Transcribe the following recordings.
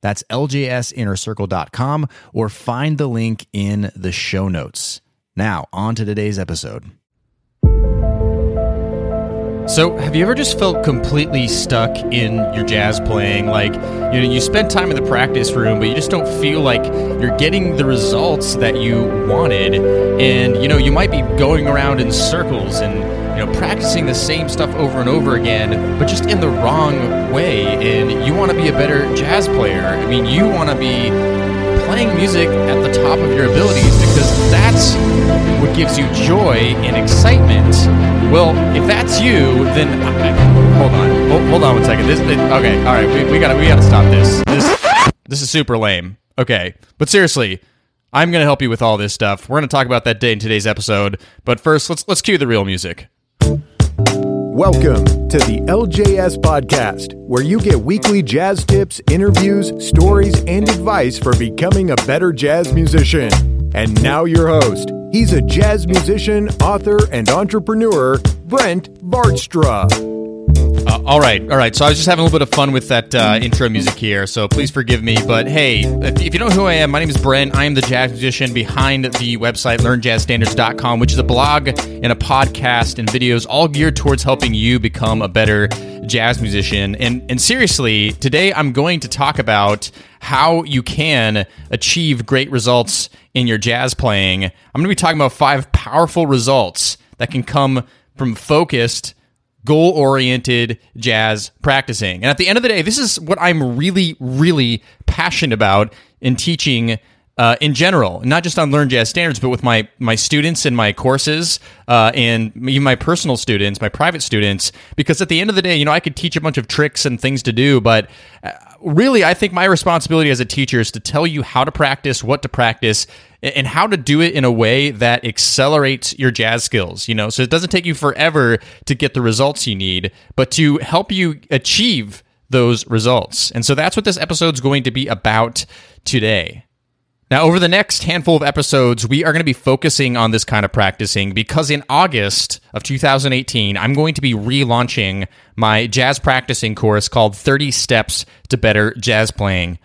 That's ljsinnercircle.com or find the link in the show notes. Now, on to today's episode. So, have you ever just felt completely stuck in your jazz playing? Like, you know, you spend time in the practice room, but you just don't feel like you're getting the results that you wanted. And, you know, you might be going around in circles and, you know, practicing the same stuff over and over again, but just in the wrong way. And you want to be a better jazz player. I mean, you want to be playing music at the top of your abilities because that's what gives you joy and excitement. Well, if that's you, then I, hold on, hold, hold, on one second. This, it, okay, all right, we, we gotta we gotta stop this. This this is super lame. Okay, but seriously, I'm gonna help you with all this stuff. We're gonna talk about that day in today's episode. But first, let's let's cue the real music. Welcome to the LJS Podcast, where you get weekly jazz tips, interviews, stories, and advice for becoming a better jazz musician. And now, your host. He's a jazz musician, author, and entrepreneur, Brent Vaartstra. All right, all right. So I was just having a little bit of fun with that uh, intro music here, so please forgive me. But hey, if you don't know who I am, my name is Brent. I am the jazz musician behind the website learnjazzstandards.com, which is a blog and a podcast and videos all geared towards helping you become a better jazz musician. And and seriously, today I'm going to talk about how you can achieve great results in your jazz playing. I'm going to be talking about five powerful results that can come from focused goal oriented jazz practicing. And at the end of the day, this is what I'm really, really passionate about in teaching. Uh, in general, not just on Learn Jazz Standards, but with my my students and my courses, uh, and even my personal students, my private students. Because at the end of the day, you know, I could teach a bunch of tricks and things to do, but uh, really, I think my responsibility as a teacher is to tell you how to practice, what to practice, and how to do it in a way that accelerates your jazz skills. You know, so it doesn't take you forever to get the results you need, but to help you achieve those results. And so that's what this episode is going to be about today. Now, over the next handful of episodes, we are going to be focusing on this kind of practicing because in August of 2018, I'm going to be relaunching my jazz practicing course called 30 Steps to Better Jazz Playing.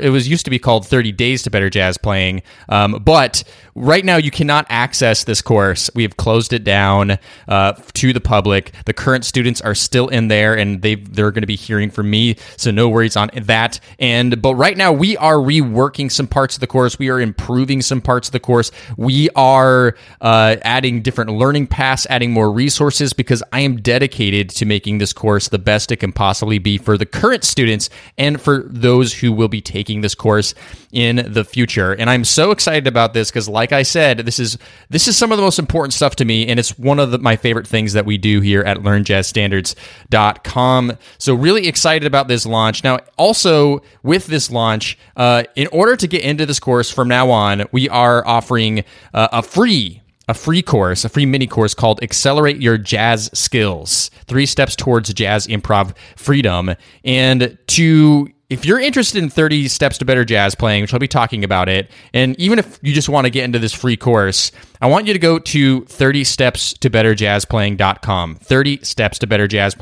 It was used to be called 30 Days to Better Jazz Playing, um, but right now you cannot access this course. We have closed it down uh, to the public. The current students are still in there, and they they're going to be hearing from me, so no worries on that. And but right now we are reworking some parts of the course. We are improving some parts of the course. We are uh, adding different learning paths, adding more resources because I am dedicated to making this course the best it can possibly be for the current students and for those who will be taking this course in the future. And I'm so excited about this because, like I said, this is this is some of the most important stuff to me, and it's one of the, my favorite things that we do here at LearnJazzStandards.com. So really excited about this launch. Now, also with this launch, uh, in order to get into this course from now on, we are offering uh, a free a free course, a free mini course called Accelerate Your Jazz Skills Three Steps Towards Jazz Improv Freedom. And to if you're interested in 30 steps to better jazz playing, which I'll be talking about it, and even if you just want to get into this free course, I want you to go to 30 steps to better jazz playing.com, 30 steps to better jazz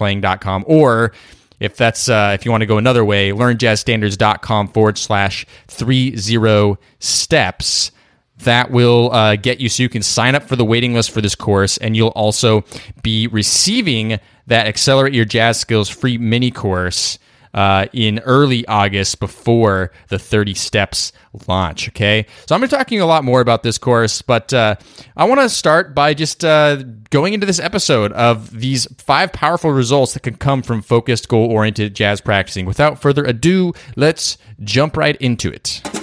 or if that's uh, if you want to go another way, learnjazzstandards.com forward slash three zero steps. That will uh, get you so you can sign up for the waiting list for this course, and you'll also be receiving that Accelerate Your Jazz Skills free mini course uh, in early August before the 30 Steps launch. Okay. So I'm going to be talking a lot more about this course, but uh, I want to start by just uh, going into this episode of these five powerful results that can come from focused, goal oriented jazz practicing. Without further ado, let's jump right into it.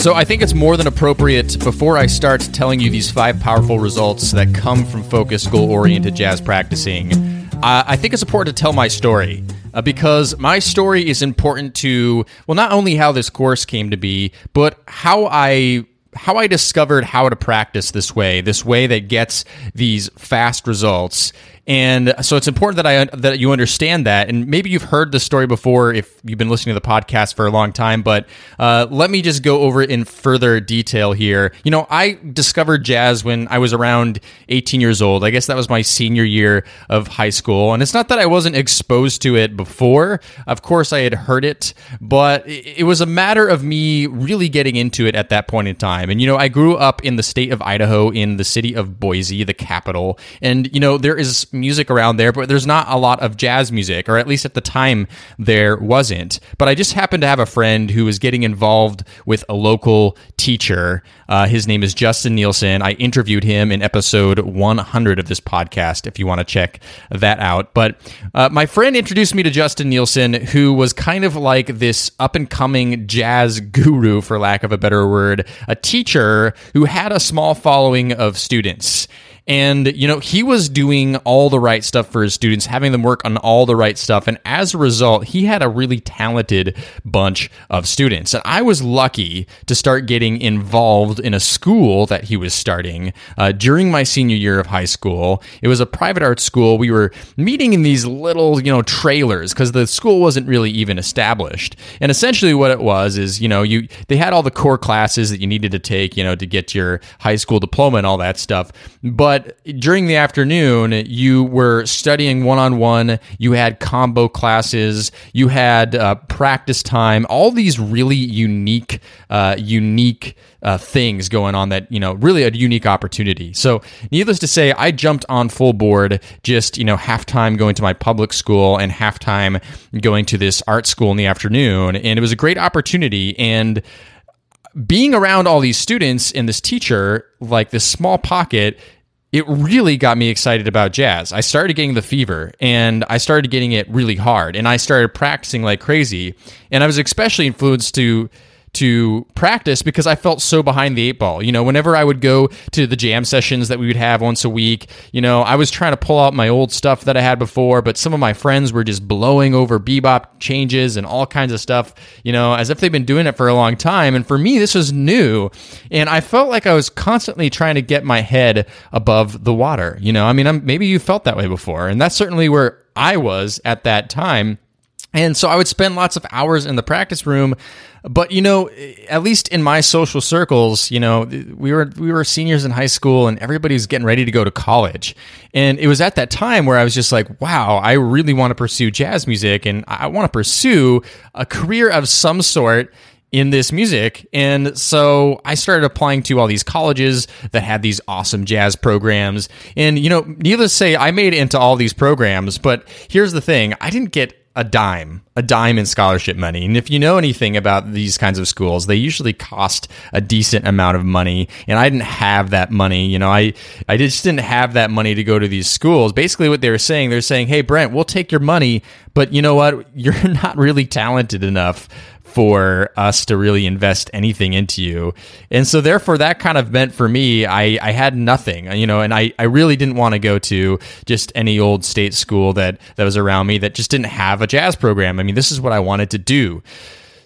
So I think it's more than appropriate before I start telling you these five powerful results that come from focused, goal oriented jazz practicing I think it's important to tell my story uh, because my story is important to, well, not only how this course came to be, but how I how I discovered how to practice this way, this way that gets these fast results. And so it's important that I that you understand that. And maybe you've heard the story before if you've been listening to the podcast for a long time. But uh, let me just go over it in further detail here. You know, I discovered jazz when I was around 18 years old. I guess that was my senior year of high school. And it's not that I wasn't exposed to it before. Of course, I had heard it, but it was a matter of me really getting into it at that point in time. And you know, I grew up in the state of Idaho, in the city of Boise, the capital. And you know, there is music around there, but there's not a lot of jazz music, or at least at the time there wasn't. But I just happened to have a friend who was getting involved with a local teacher. Uh, his name is Justin Nielsen. I interviewed him in episode 100 of this podcast if you want to check that out. But uh, my friend introduced me to Justin Nielsen, who was kind of like this up and coming jazz guru, for lack of a better word, a teacher who had a small following of students. And, you know, he was doing all the right stuff for his students, having them work on all the right stuff. And as a result, he had a really talented bunch of students. And I was lucky to start getting involved in a school that he was starting uh, during my senior year of high school. It was a private art school. We were meeting in these little, you know, trailers because the school wasn't really even established. And essentially what it was is, you know, you they had all the core classes that you needed to take, you know, to get your high school diploma and all that stuff. But but during the afternoon, you were studying one on one, you had combo classes, you had uh, practice time, all these really unique, uh, unique. Uh, things going on that you know really a unique opportunity so needless to say i jumped on full board just you know halftime going to my public school and halftime going to this art school in the afternoon and it was a great opportunity and being around all these students and this teacher like this small pocket it really got me excited about jazz. I started getting the fever and I started getting it really hard and I started practicing like crazy. And I was especially influenced to to practice because I felt so behind the eight ball. You know, whenever I would go to the jam sessions that we would have once a week, you know, I was trying to pull out my old stuff that I had before, but some of my friends were just blowing over bebop changes and all kinds of stuff, you know, as if they've been doing it for a long time. And for me, this was new. And I felt like I was constantly trying to get my head above the water. You know, I mean, I'm, maybe you felt that way before. And that's certainly where I was at that time. And so I would spend lots of hours in the practice room but you know, at least in my social circles, you know, we were we were seniors in high school, and everybody was getting ready to go to college. And it was at that time where I was just like, wow, I really want to pursue jazz music, and I want to pursue a career of some sort in this music. And so I started applying to all these colleges that had these awesome jazz programs. And, you know, needless to say, I made it into all these programs. But here's the thing I didn't get a dime, a dime in scholarship money. And if you know anything about these kinds of schools, they usually cost a decent amount of money. And I didn't have that money. You know, I, I just didn't have that money to go to these schools. Basically, what they were saying, they're saying, hey, Brent, we'll take your money, but you know what? You're not really talented enough for us to really invest anything into you. And so therefore that kind of meant for me, I, I had nothing, you know, and I, I really didn't want to go to just any old state school that, that was around me that just didn't have a jazz program. I mean, this is what I wanted to do.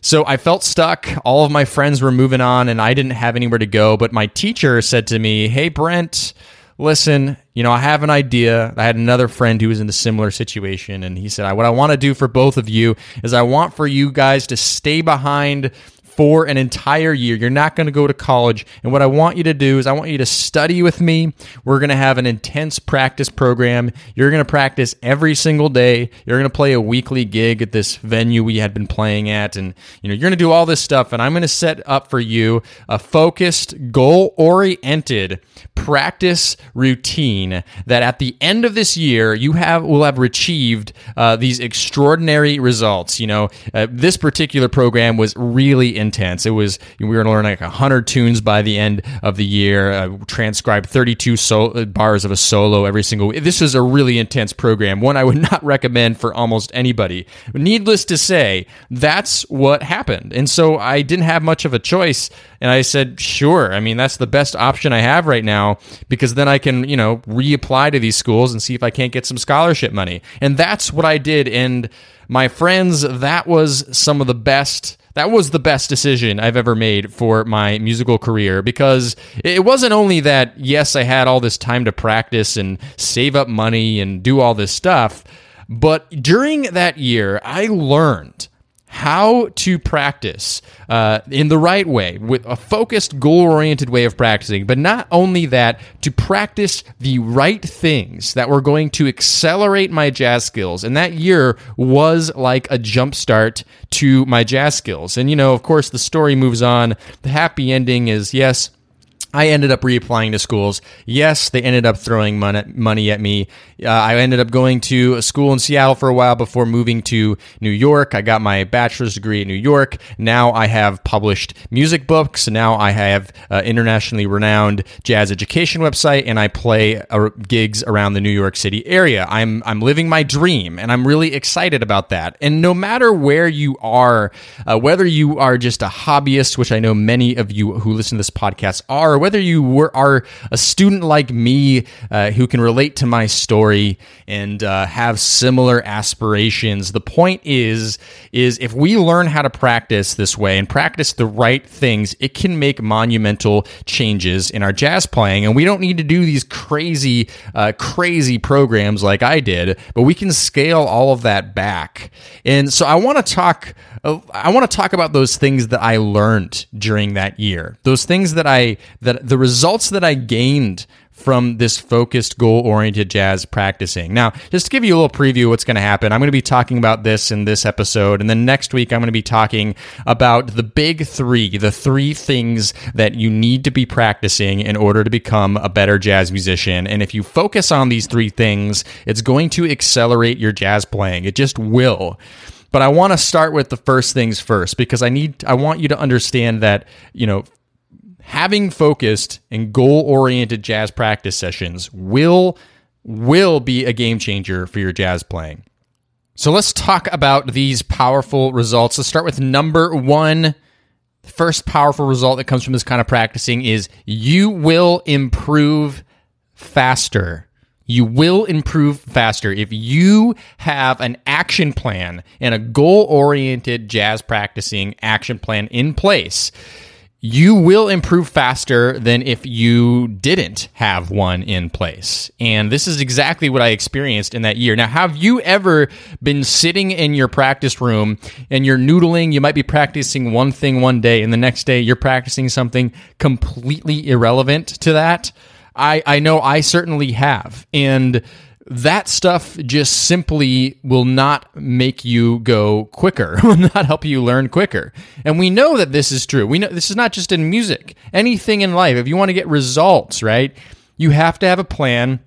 So I felt stuck. All of my friends were moving on and I didn't have anywhere to go. But my teacher said to me, Hey, Brent, listen, you know, I have an idea. I had another friend who was in a similar situation, and he said, What I want to do for both of you is I want for you guys to stay behind for an entire year. You're not going to go to college. And what I want you to do is I want you to study with me. We're going to have an intense practice program. You're going to practice every single day. You're going to play a weekly gig at this venue we had been playing at and you know, you're going to do all this stuff and I'm going to set up for you a focused, goal-oriented practice routine that at the end of this year you have will have achieved uh, these extraordinary results. You know, uh, this particular program was really intense. It was we were going to learn like hundred tunes by the end of the year, uh, transcribe thirty two so- bars of a solo every single. week. This was a really intense program, one I would not recommend for almost anybody. Needless to say, that's what happened, and so I didn't have much of a choice, and I said, sure. I mean, that's the best option I have right now because then I can, you know, reapply to these schools and see if I can't get some scholarship money. And that's what I did. And my friends, that was some of the best that was the best decision I've ever made for my musical career because it wasn't only that, yes, I had all this time to practice and save up money and do all this stuff, but during that year, I learned how to practice uh, in the right way with a focused goal oriented way of practicing but not only that to practice the right things that were going to accelerate my jazz skills. And that year was like a jumpstart to my jazz skills. And you know of course the story moves on. The happy ending is yes I ended up reapplying to schools. Yes, they ended up throwing money at me. Uh, I ended up going to a school in Seattle for a while before moving to New York. I got my bachelor's degree in New York. Now I have published music books. Now I have uh, internationally renowned jazz education website, and I play uh, gigs around the New York City area. I'm I'm living my dream, and I'm really excited about that. And no matter where you are, uh, whether you are just a hobbyist, which I know many of you who listen to this podcast are whether you were, are a student like me uh, who can relate to my story and uh, have similar aspirations, the point is is if we learn how to practice this way and practice the right things, it can make monumental changes in our jazz playing. And we don't need to do these crazy, uh, crazy programs like I did, but we can scale all of that back. And so I want to talk. Uh, I want to talk about those things that I learned during that year. Those things that I that that the results that I gained from this focused goal oriented jazz practicing. Now, just to give you a little preview what's going to happen, I'm going to be talking about this in this episode. And then next week, I'm going to be talking about the big three, the three things that you need to be practicing in order to become a better jazz musician. And if you focus on these three things, it's going to accelerate your jazz playing. It just will. But I want to start with the first things first because I need I want you to understand that, you know, having focused and goal oriented jazz practice sessions will will be a game changer for your jazz playing. So let's talk about these powerful results. Let's start with number 1. The first powerful result that comes from this kind of practicing is you will improve faster. You will improve faster if you have an action plan and a goal oriented jazz practicing action plan in place you will improve faster than if you didn't have one in place. And this is exactly what I experienced in that year. Now, have you ever been sitting in your practice room and you're noodling? You might be practicing one thing one day, and the next day you're practicing something completely irrelevant to that. I, I know I certainly have. And that stuff just simply will not make you go quicker, will not help you learn quicker. And we know that this is true. We know this is not just in music, anything in life. If you want to get results, right, you have to have a plan,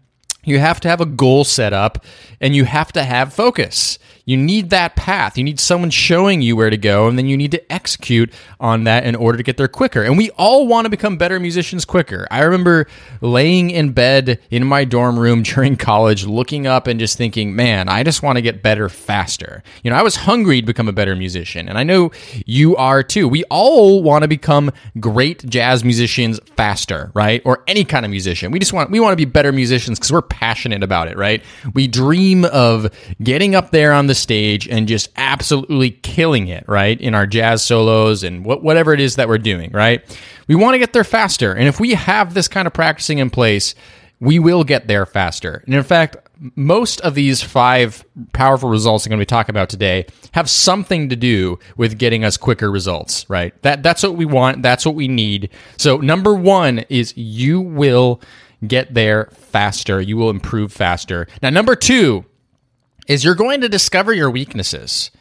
you have to have a goal set up, and you have to have focus. You need that path. You need someone showing you where to go, and then you need to execute on that in order to get there quicker. And we all want to become better musicians quicker. I remember laying in bed in my dorm room during college, looking up and just thinking, man, I just want to get better faster. You know, I was hungry to become a better musician, and I know you are too. We all want to become great jazz musicians faster, right? Or any kind of musician. We just want we want to be better musicians because we're passionate about it, right? We dream of getting up there on the stage and just absolutely killing it, right? In our jazz solos and whatever it is that we're doing, right? We want to get there faster. And if we have this kind of practicing in place, we will get there faster. And in fact, most of these five powerful results I'm going to be talking about today have something to do with getting us quicker results, right? That that's what we want, that's what we need. So number 1 is you will get there faster. You will improve faster. Now number 2 is you're going to discover your weaknesses.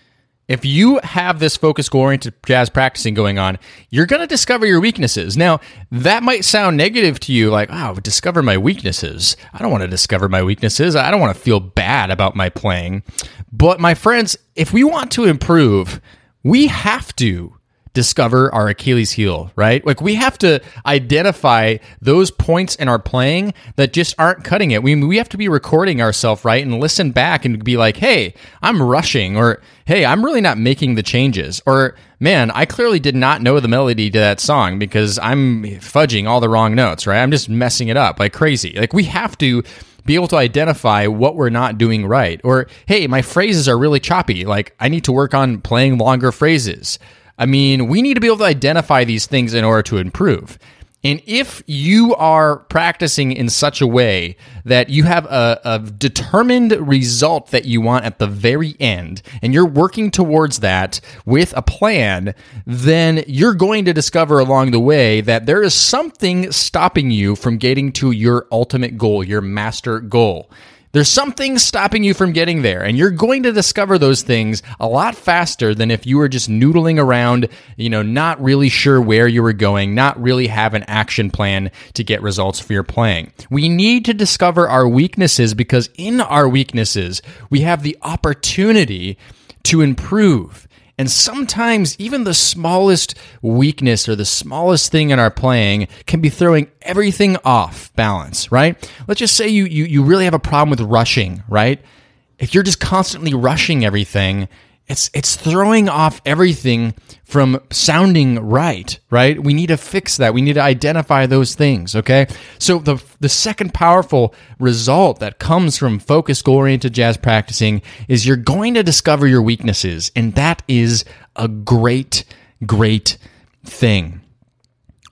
If you have this focus oriented jazz practicing going on, you're going to discover your weaknesses. Now, that might sound negative to you, like, oh, discover my weaknesses. I don't want to discover my weaknesses. I don't want to feel bad about my playing. But, my friends, if we want to improve, we have to discover our Achilles heel, right? Like we have to identify those points in our playing that just aren't cutting it. We we have to be recording ourselves, right? And listen back and be like, "Hey, I'm rushing," or "Hey, I'm really not making the changes," or "Man, I clearly did not know the melody to that song because I'm fudging all the wrong notes, right? I'm just messing it up like crazy." Like we have to be able to identify what we're not doing right. Or, hey, my phrases are really choppy. Like, I need to work on playing longer phrases. I mean, we need to be able to identify these things in order to improve. And if you are practicing in such a way that you have a, a, determined result that you want at the very end, and you're working towards that with a plan, then you're going to discover along the way that there is something stopping you from getting to your ultimate goal, your master goal. There's something stopping you from getting there, and you're going to discover those things a lot faster than if you were just noodling around, you know, not really sure where you were going, not really have an action plan to get results for your playing. We need to discover our weaknesses because in our weaknesses, we have the opportunity to improve. And sometimes even the smallest weakness or the smallest thing in our playing can be throwing everything off balance, right? Let's just say you, you, you really have a problem with rushing, right? If you're just constantly rushing everything, it's it's throwing off everything from sounding right right? We need to fix that. We need to identify those things okay? So the the second powerful result that comes from focus goal oriented jazz practicing is you're going to discover your weaknesses and that is a great great thing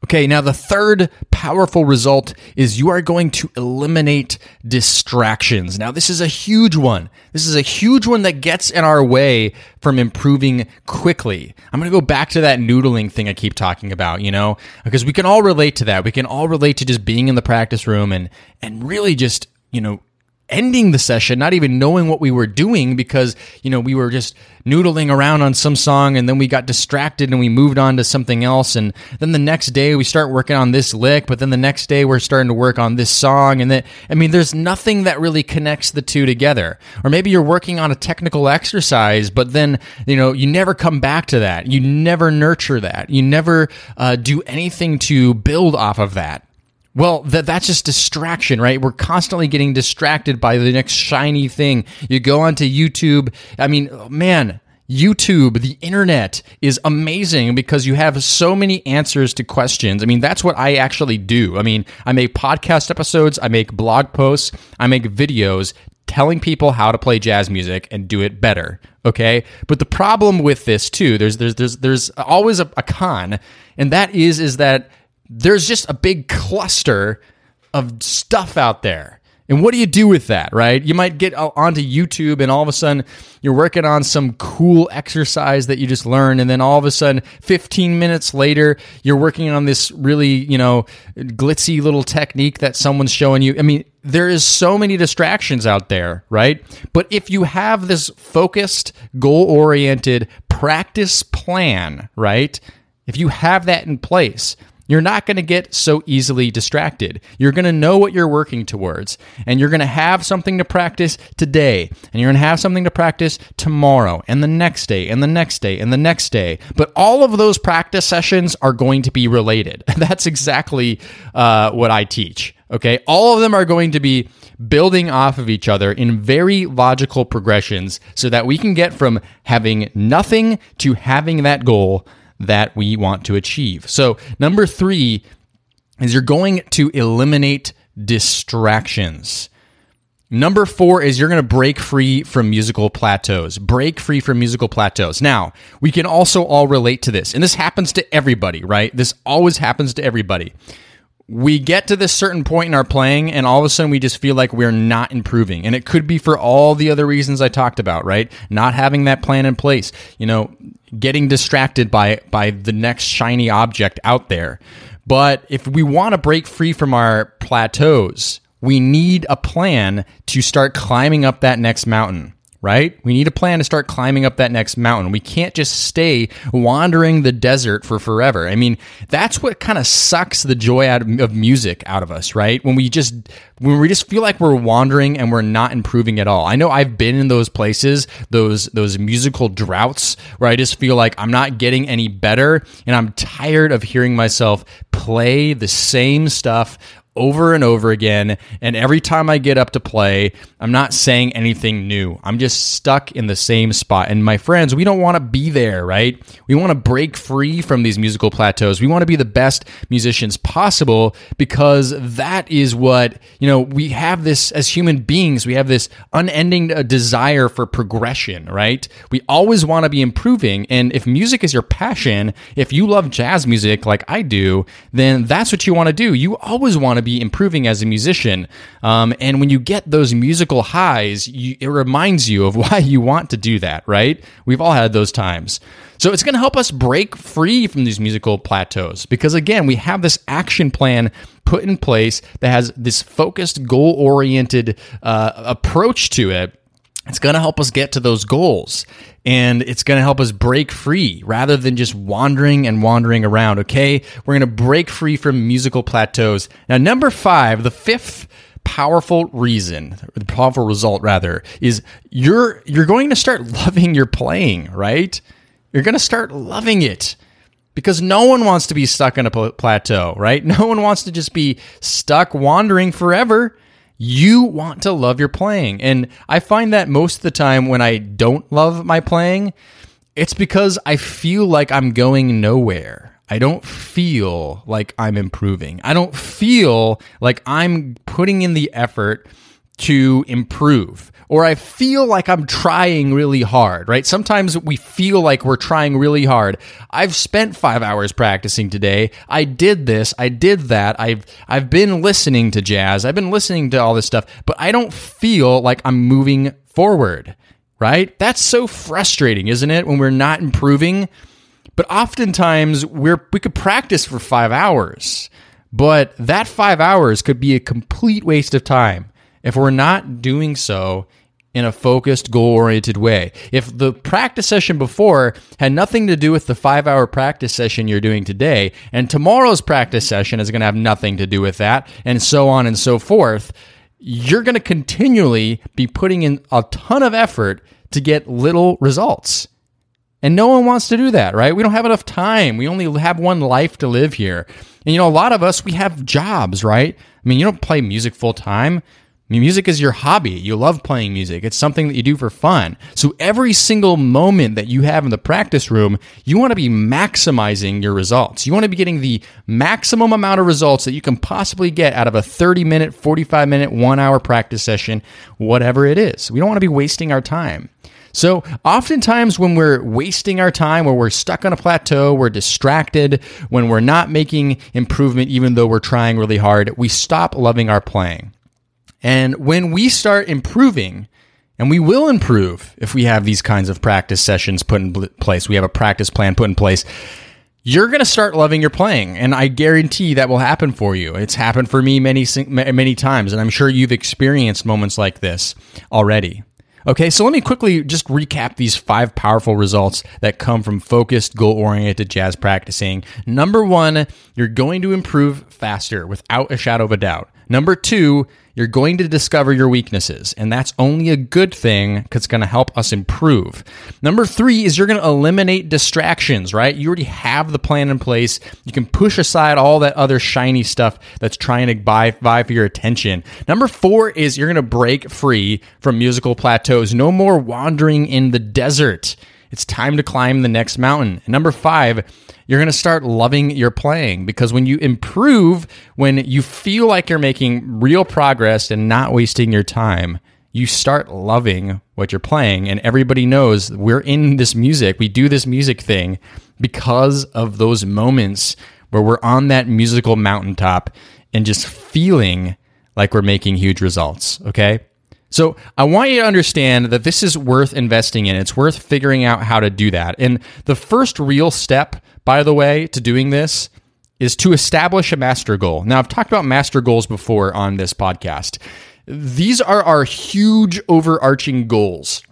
Okay, now the third powerful result is you are going to eliminate distractions. Now, this is a huge one. This is a huge one that gets in our way from improving quickly. I'm going to go back to that noodling thing I keep talking about, you know, because we can all relate to that. We can all relate to just being in the practice room and and really just, you know, ending the session not even knowing what we were doing because you know we were just noodling around on some song and then we got distracted and we moved on to something else. And then the next day we start working on this lick but then the next day we're starting to work on this song. And then i mean there's nothing that really connects the two together. Or maybe you're working on a technical exercise but then you know you never come back to that. You never nurture that. You never uh, do anything to build off of that well, that that's just distraction, right? We're constantly getting distracted by the next shiny thing. You go onto YouTube. I mean, oh, man, YouTube, the internet is amazing because you have so many answers to questions. I mean, that's what I actually do. I mean, I make podcast episodes, I make blog posts, I make videos telling people how to play jazz music and do it better. Okay, but the problem with this too, there's there's there's there's always a, a con, and that is is that there's just a big cluster of stuff out there. And what do you do with that, right? You might get onto YouTube and all of a sudden you're working on some cool exercise that you just learned. And then all of a sudden, 15 minutes later, you're working on this really, you know, glitzy little technique that someone's showing you. I mean, there is so many distractions out there, right? But if you have this focused, goal oriented practice plan, right? If you have that in place, you're not going to get so easily distracted. You're going to know what you're working towards, and you're going to have something to practice today, and you're going to have something to practice tomorrow, and the next day, and the next day, and the next day. But all of those practice sessions are going to be related. That's exactly uh, what I teach. Okay. All of them are going to be building off of each other in very logical progressions so that we can get from having nothing to having that goal that we want to achieve. So, number three is you're going to eliminate distractions. Number four is you're going to break free from musical plateaus. Break free from musical plateaus. Now, we can also all relate to this, and this happens to everybody, right? This always happens to everybody we get to this certain point in our playing and all of a sudden we just feel like we're not improving. And it could be for all the other reasons i talked about right? Not having that plan in place. You know getting distracted by by the next shiny object out there. But if we want to break free from our plateaus we need a plan to start climbing up that next mountain right? We need a plan to start climbing up that next mountain. We can't just stay wandering the desert for forever. I mean, that's what kind of sucks the joy out of, of music out of us, right? When we just when we just feel like we're wandering and we're not improving at all. I know I've been in those places, those those musical droughts where I just feel like I'm not getting any better and I'm tired of hearing myself play the same stuff over and over again. And every time I get up to play, I'm not saying anything new. I'm just stuck in the same spot. And my friends, we don't want to be there, right? We want to break free from these musical plateaus. We want to be the best musicians possible because that is what, you know, we have this as human beings, we have this unending uh, desire for progression, right? We always want to be improving. And if music is your passion, if you love jazz music like I do, then that's what you want to do. You always want to be improving as a musician. Um, and when you get those musical highs, you, it reminds you of why you want to do that, right? We've all had those times. So it's going to help us break free from these musical plateaus because, again, we have this action plan put in place that has this focused, goal oriented uh, approach to it it's going to help us get to those goals and it's going to help us break free rather than just wandering and wandering around. Okay. We're going to break free from musical plateaus. Now, number five, the fifth powerful reason, the powerful result rather, is you're, you're going to start loving your playing, right? You're going to start loving it because no one wants to be stuck in a plateau, right? No one wants to just be stuck wandering forever you want to love your playing. And I find that most of the time when I don't love my playing, it's because I feel like I'm going nowhere. I don't feel like I'm improving. I don't feel like I'm putting in the effort to improve or I feel like I'm trying really hard, right? Sometimes we feel like we're trying really hard. I've spent 5 hours practicing today. I did this, I did that. I've I've been listening to jazz. I've been listening to all this stuff, but I don't feel like I'm moving forward, right? That's so frustrating, isn't it? When we're not improving. But oftentimes we're we could practice for 5 hours, but that 5 hours could be a complete waste of time if we're not doing so in a focused, goal oriented way. If the practice session before had nothing to do with the five hour practice session you're doing today, and tomorrow's practice session is going to have nothing to do with that, and so on and so forth, you're going to continually be putting in a ton of effort to get little results. And no one wants to do that, right? We don't have enough time. We only have one life to live here. And you know, a lot of us, we have jobs, right? I mean, you don't play music full time music is your hobby. You love playing music. It's something that you do for fun. So every single moment that you have in the practice room, you want to be maximizing your results. You want to be getting the maximum amount of results that you can possibly get out of a 30 minute, 45 minute, one hour practice session, whatever it is. We don't want to be wasting our time. So, oftentimes, when we're wasting our time, or we're stuck on a plateau, we're distracted, when we're not making improvement, even though we're trying really hard, we stop loving our playing. And when we start improving, and we will improve if we have these kinds of practice sessions put in place, we have a practice plan put in place, you're going to start loving your playing. And I guarantee that will happen for you. It's happened for me many, many times. And I'm sure you've experienced moments like this already. Okay, so let me quickly just recap these five powerful results that come from focused, goal oriented jazz practicing. Number one, you're going to improve faster without a shadow of a doubt. Number two, you're going to discover your weaknesses, and that's only a good thing because it's going to help us improve. Number three is you're going to eliminate distractions, right? You already have the plan in place. You can push aside all that other shiny stuff that's trying to buy, vie for your attention. Number four is you're going to break free from musical plateaus. No more wandering in the desert. It's time to climb the next mountain. And number five, you're going to start loving your playing because when you improve, when you feel like you're making real progress and not wasting your time, you start loving what you're playing. And everybody knows we're in this music, we do this music thing because of those moments where we're on that musical mountaintop and just feeling like we're making huge results. Okay. So I want you to understand that this is worth investing in. It's worth figuring out how to do that. And the first real step, by the way, to doing this is to establish a master goal. Now, I've talked about master goals before on this podcast. These are our huge overarching goals.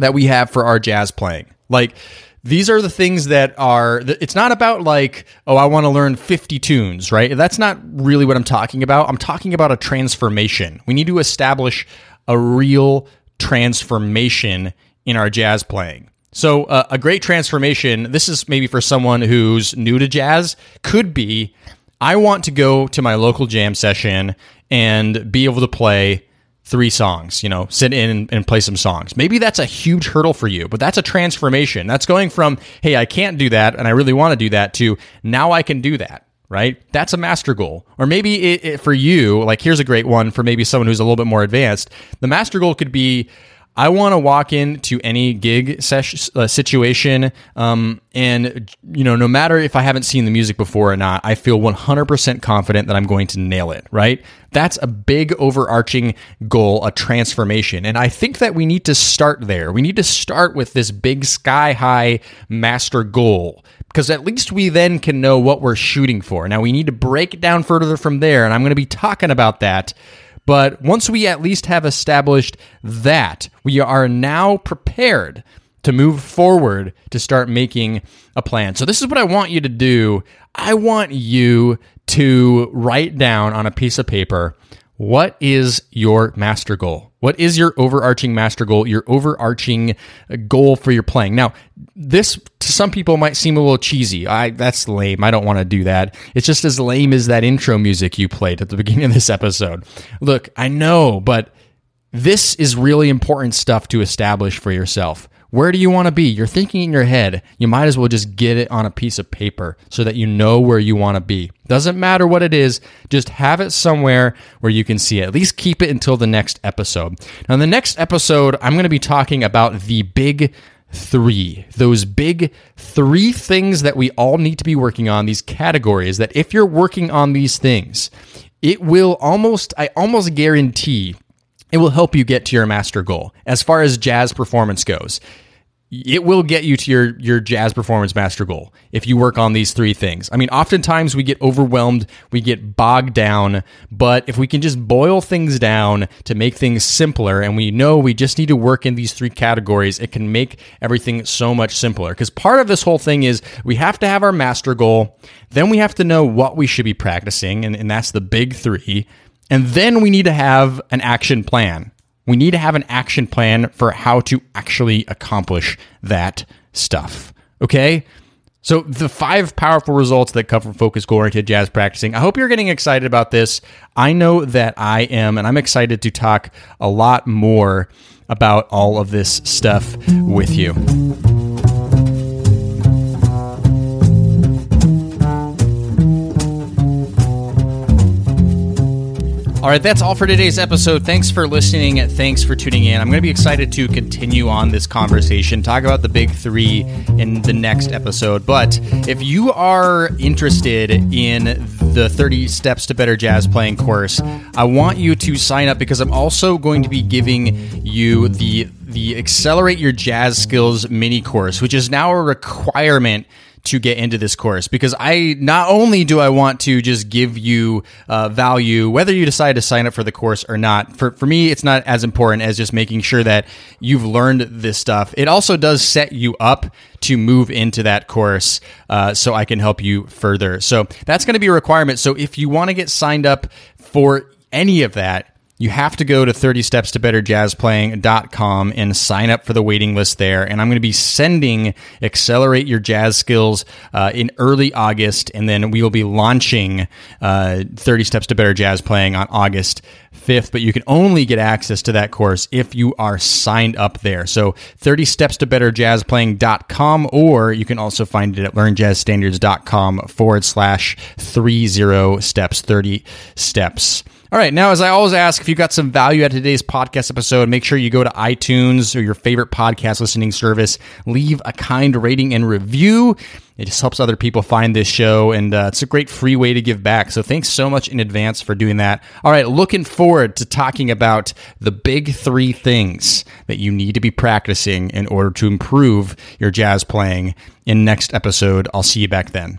that we have for our jazz playing. Like these are the things that are it's not about like oh i want to learn 50 tunes right that's not really what i'm talking about i'm talking about a transformation we need to establish a real transformation in our jazz playing so uh, a great transformation this is maybe for someone who's new to jazz could be i want to go to my local jam session and be able to play three songs, you know, sit in and, and, play some songs. Maybe that's a huge hurdle for you, but that's a transformation. That's going from, hey, I can't do that and I really want to do that to now I can do that. Right? That's a master goal. Or maybe it, it, for you, like here's a great one for maybe someone who's a little bit more advanced. The master goal could be I want to walk into any gig sesh, uh, situation, um, and you know, no matter if I haven't seen the music before or not, I feel 100% confident that I'm going to nail it. Right? That's a big overarching goal, a transformation, and I think that we need to start there. We need to start with this big sky high master goal because at least we then can know what we're shooting for. Now we need to break it down further from there, and I'm going to be talking about that but once we at least have established that, we are now prepared to move forward to start making a plan. So, this is what I want you to do. I want you to write down on a piece of paper what is your master goal? What is your overarching master goal, your overarching uh, goal for your playing? Now, this to some people might seem a little cheesy. I that's lame. I don't want to do that. It's just as lame as that intro music you played at the beginning of this episode. Look, I know, but this is really important stuff to establish for yourself. Where do you want to be? You're thinking in your head. You might as well just get it on a piece of paper so that you know where you want to be. Doesn't matter what it is, just have it somewhere where you can see it. At least keep it until the next episode. Now, in the next episode, I'm going to be talking about the big three. Those big three things that we all need to be working on, these categories that if you're working on these things, it will almost, I almost guarantee it will help you get to your master goal as far as jazz performance goes. It will get you to your your jazz performance master goal if you work on these three things. I mean, oftentimes we get overwhelmed, we get bogged down, but if we can just boil things down to make things simpler and we know we just need to work in these three categories, it can make everything so much simpler. Cuz part of this whole thing is we have to have our master goal, then we have to know what we should be practicing and, and that's the big 3 and then we need to have an action plan. We need to have an action plan for how to actually accomplish that stuff. Okay? So, the five powerful results that come from focus goal oriented jazz practicing. I hope you're getting excited about this. I know that I am, and I'm excited to talk a lot more about all of this stuff with you. All right, that's all for today's episode. Thanks for listening. Thanks for tuning in. I'm going to be excited to continue on this conversation, talk about the big three in the next episode. But if you are interested in the 30 Steps to Better Jazz Playing course, I want you to sign up because I'm also going to be giving you the the Accelerate Your Jazz Skills mini course, which is now a requirement to get into this course because I not only do I want to just give you uh, value, whether you decide to sign up for the course or not. For for me, it's not as important as just making sure that you've learned this stuff. It also does set you up to move into that course, uh, so I can help you further. So that's going to be a requirement. So if you want to get signed up for any of that you have to go to 30stepstobetterjazzplaying.com and sign up for the waiting list there. And I'm going to be sending Accelerate Your Jazz Skills uh, in early August. And then we will be launching uh, 30 Steps to Better Jazz Playing on August 5th. But you can only get access to that course if you are signed up there. So 30stepstobetterjazzplaying.com, or you can also find it at learnjazzstandards.com forward slash 30 steps, 30 steps. All right, now as I always ask, if you got some value out of today's podcast episode, make sure you go to iTunes or your favorite podcast listening service, leave a kind rating and review. It just helps other people find this show, and uh, it's a great free way to give back. So thanks so much in advance for doing that. All right, looking forward to talking about the big three things that you need to be practicing in order to improve your jazz playing in next episode. I'll see you back then.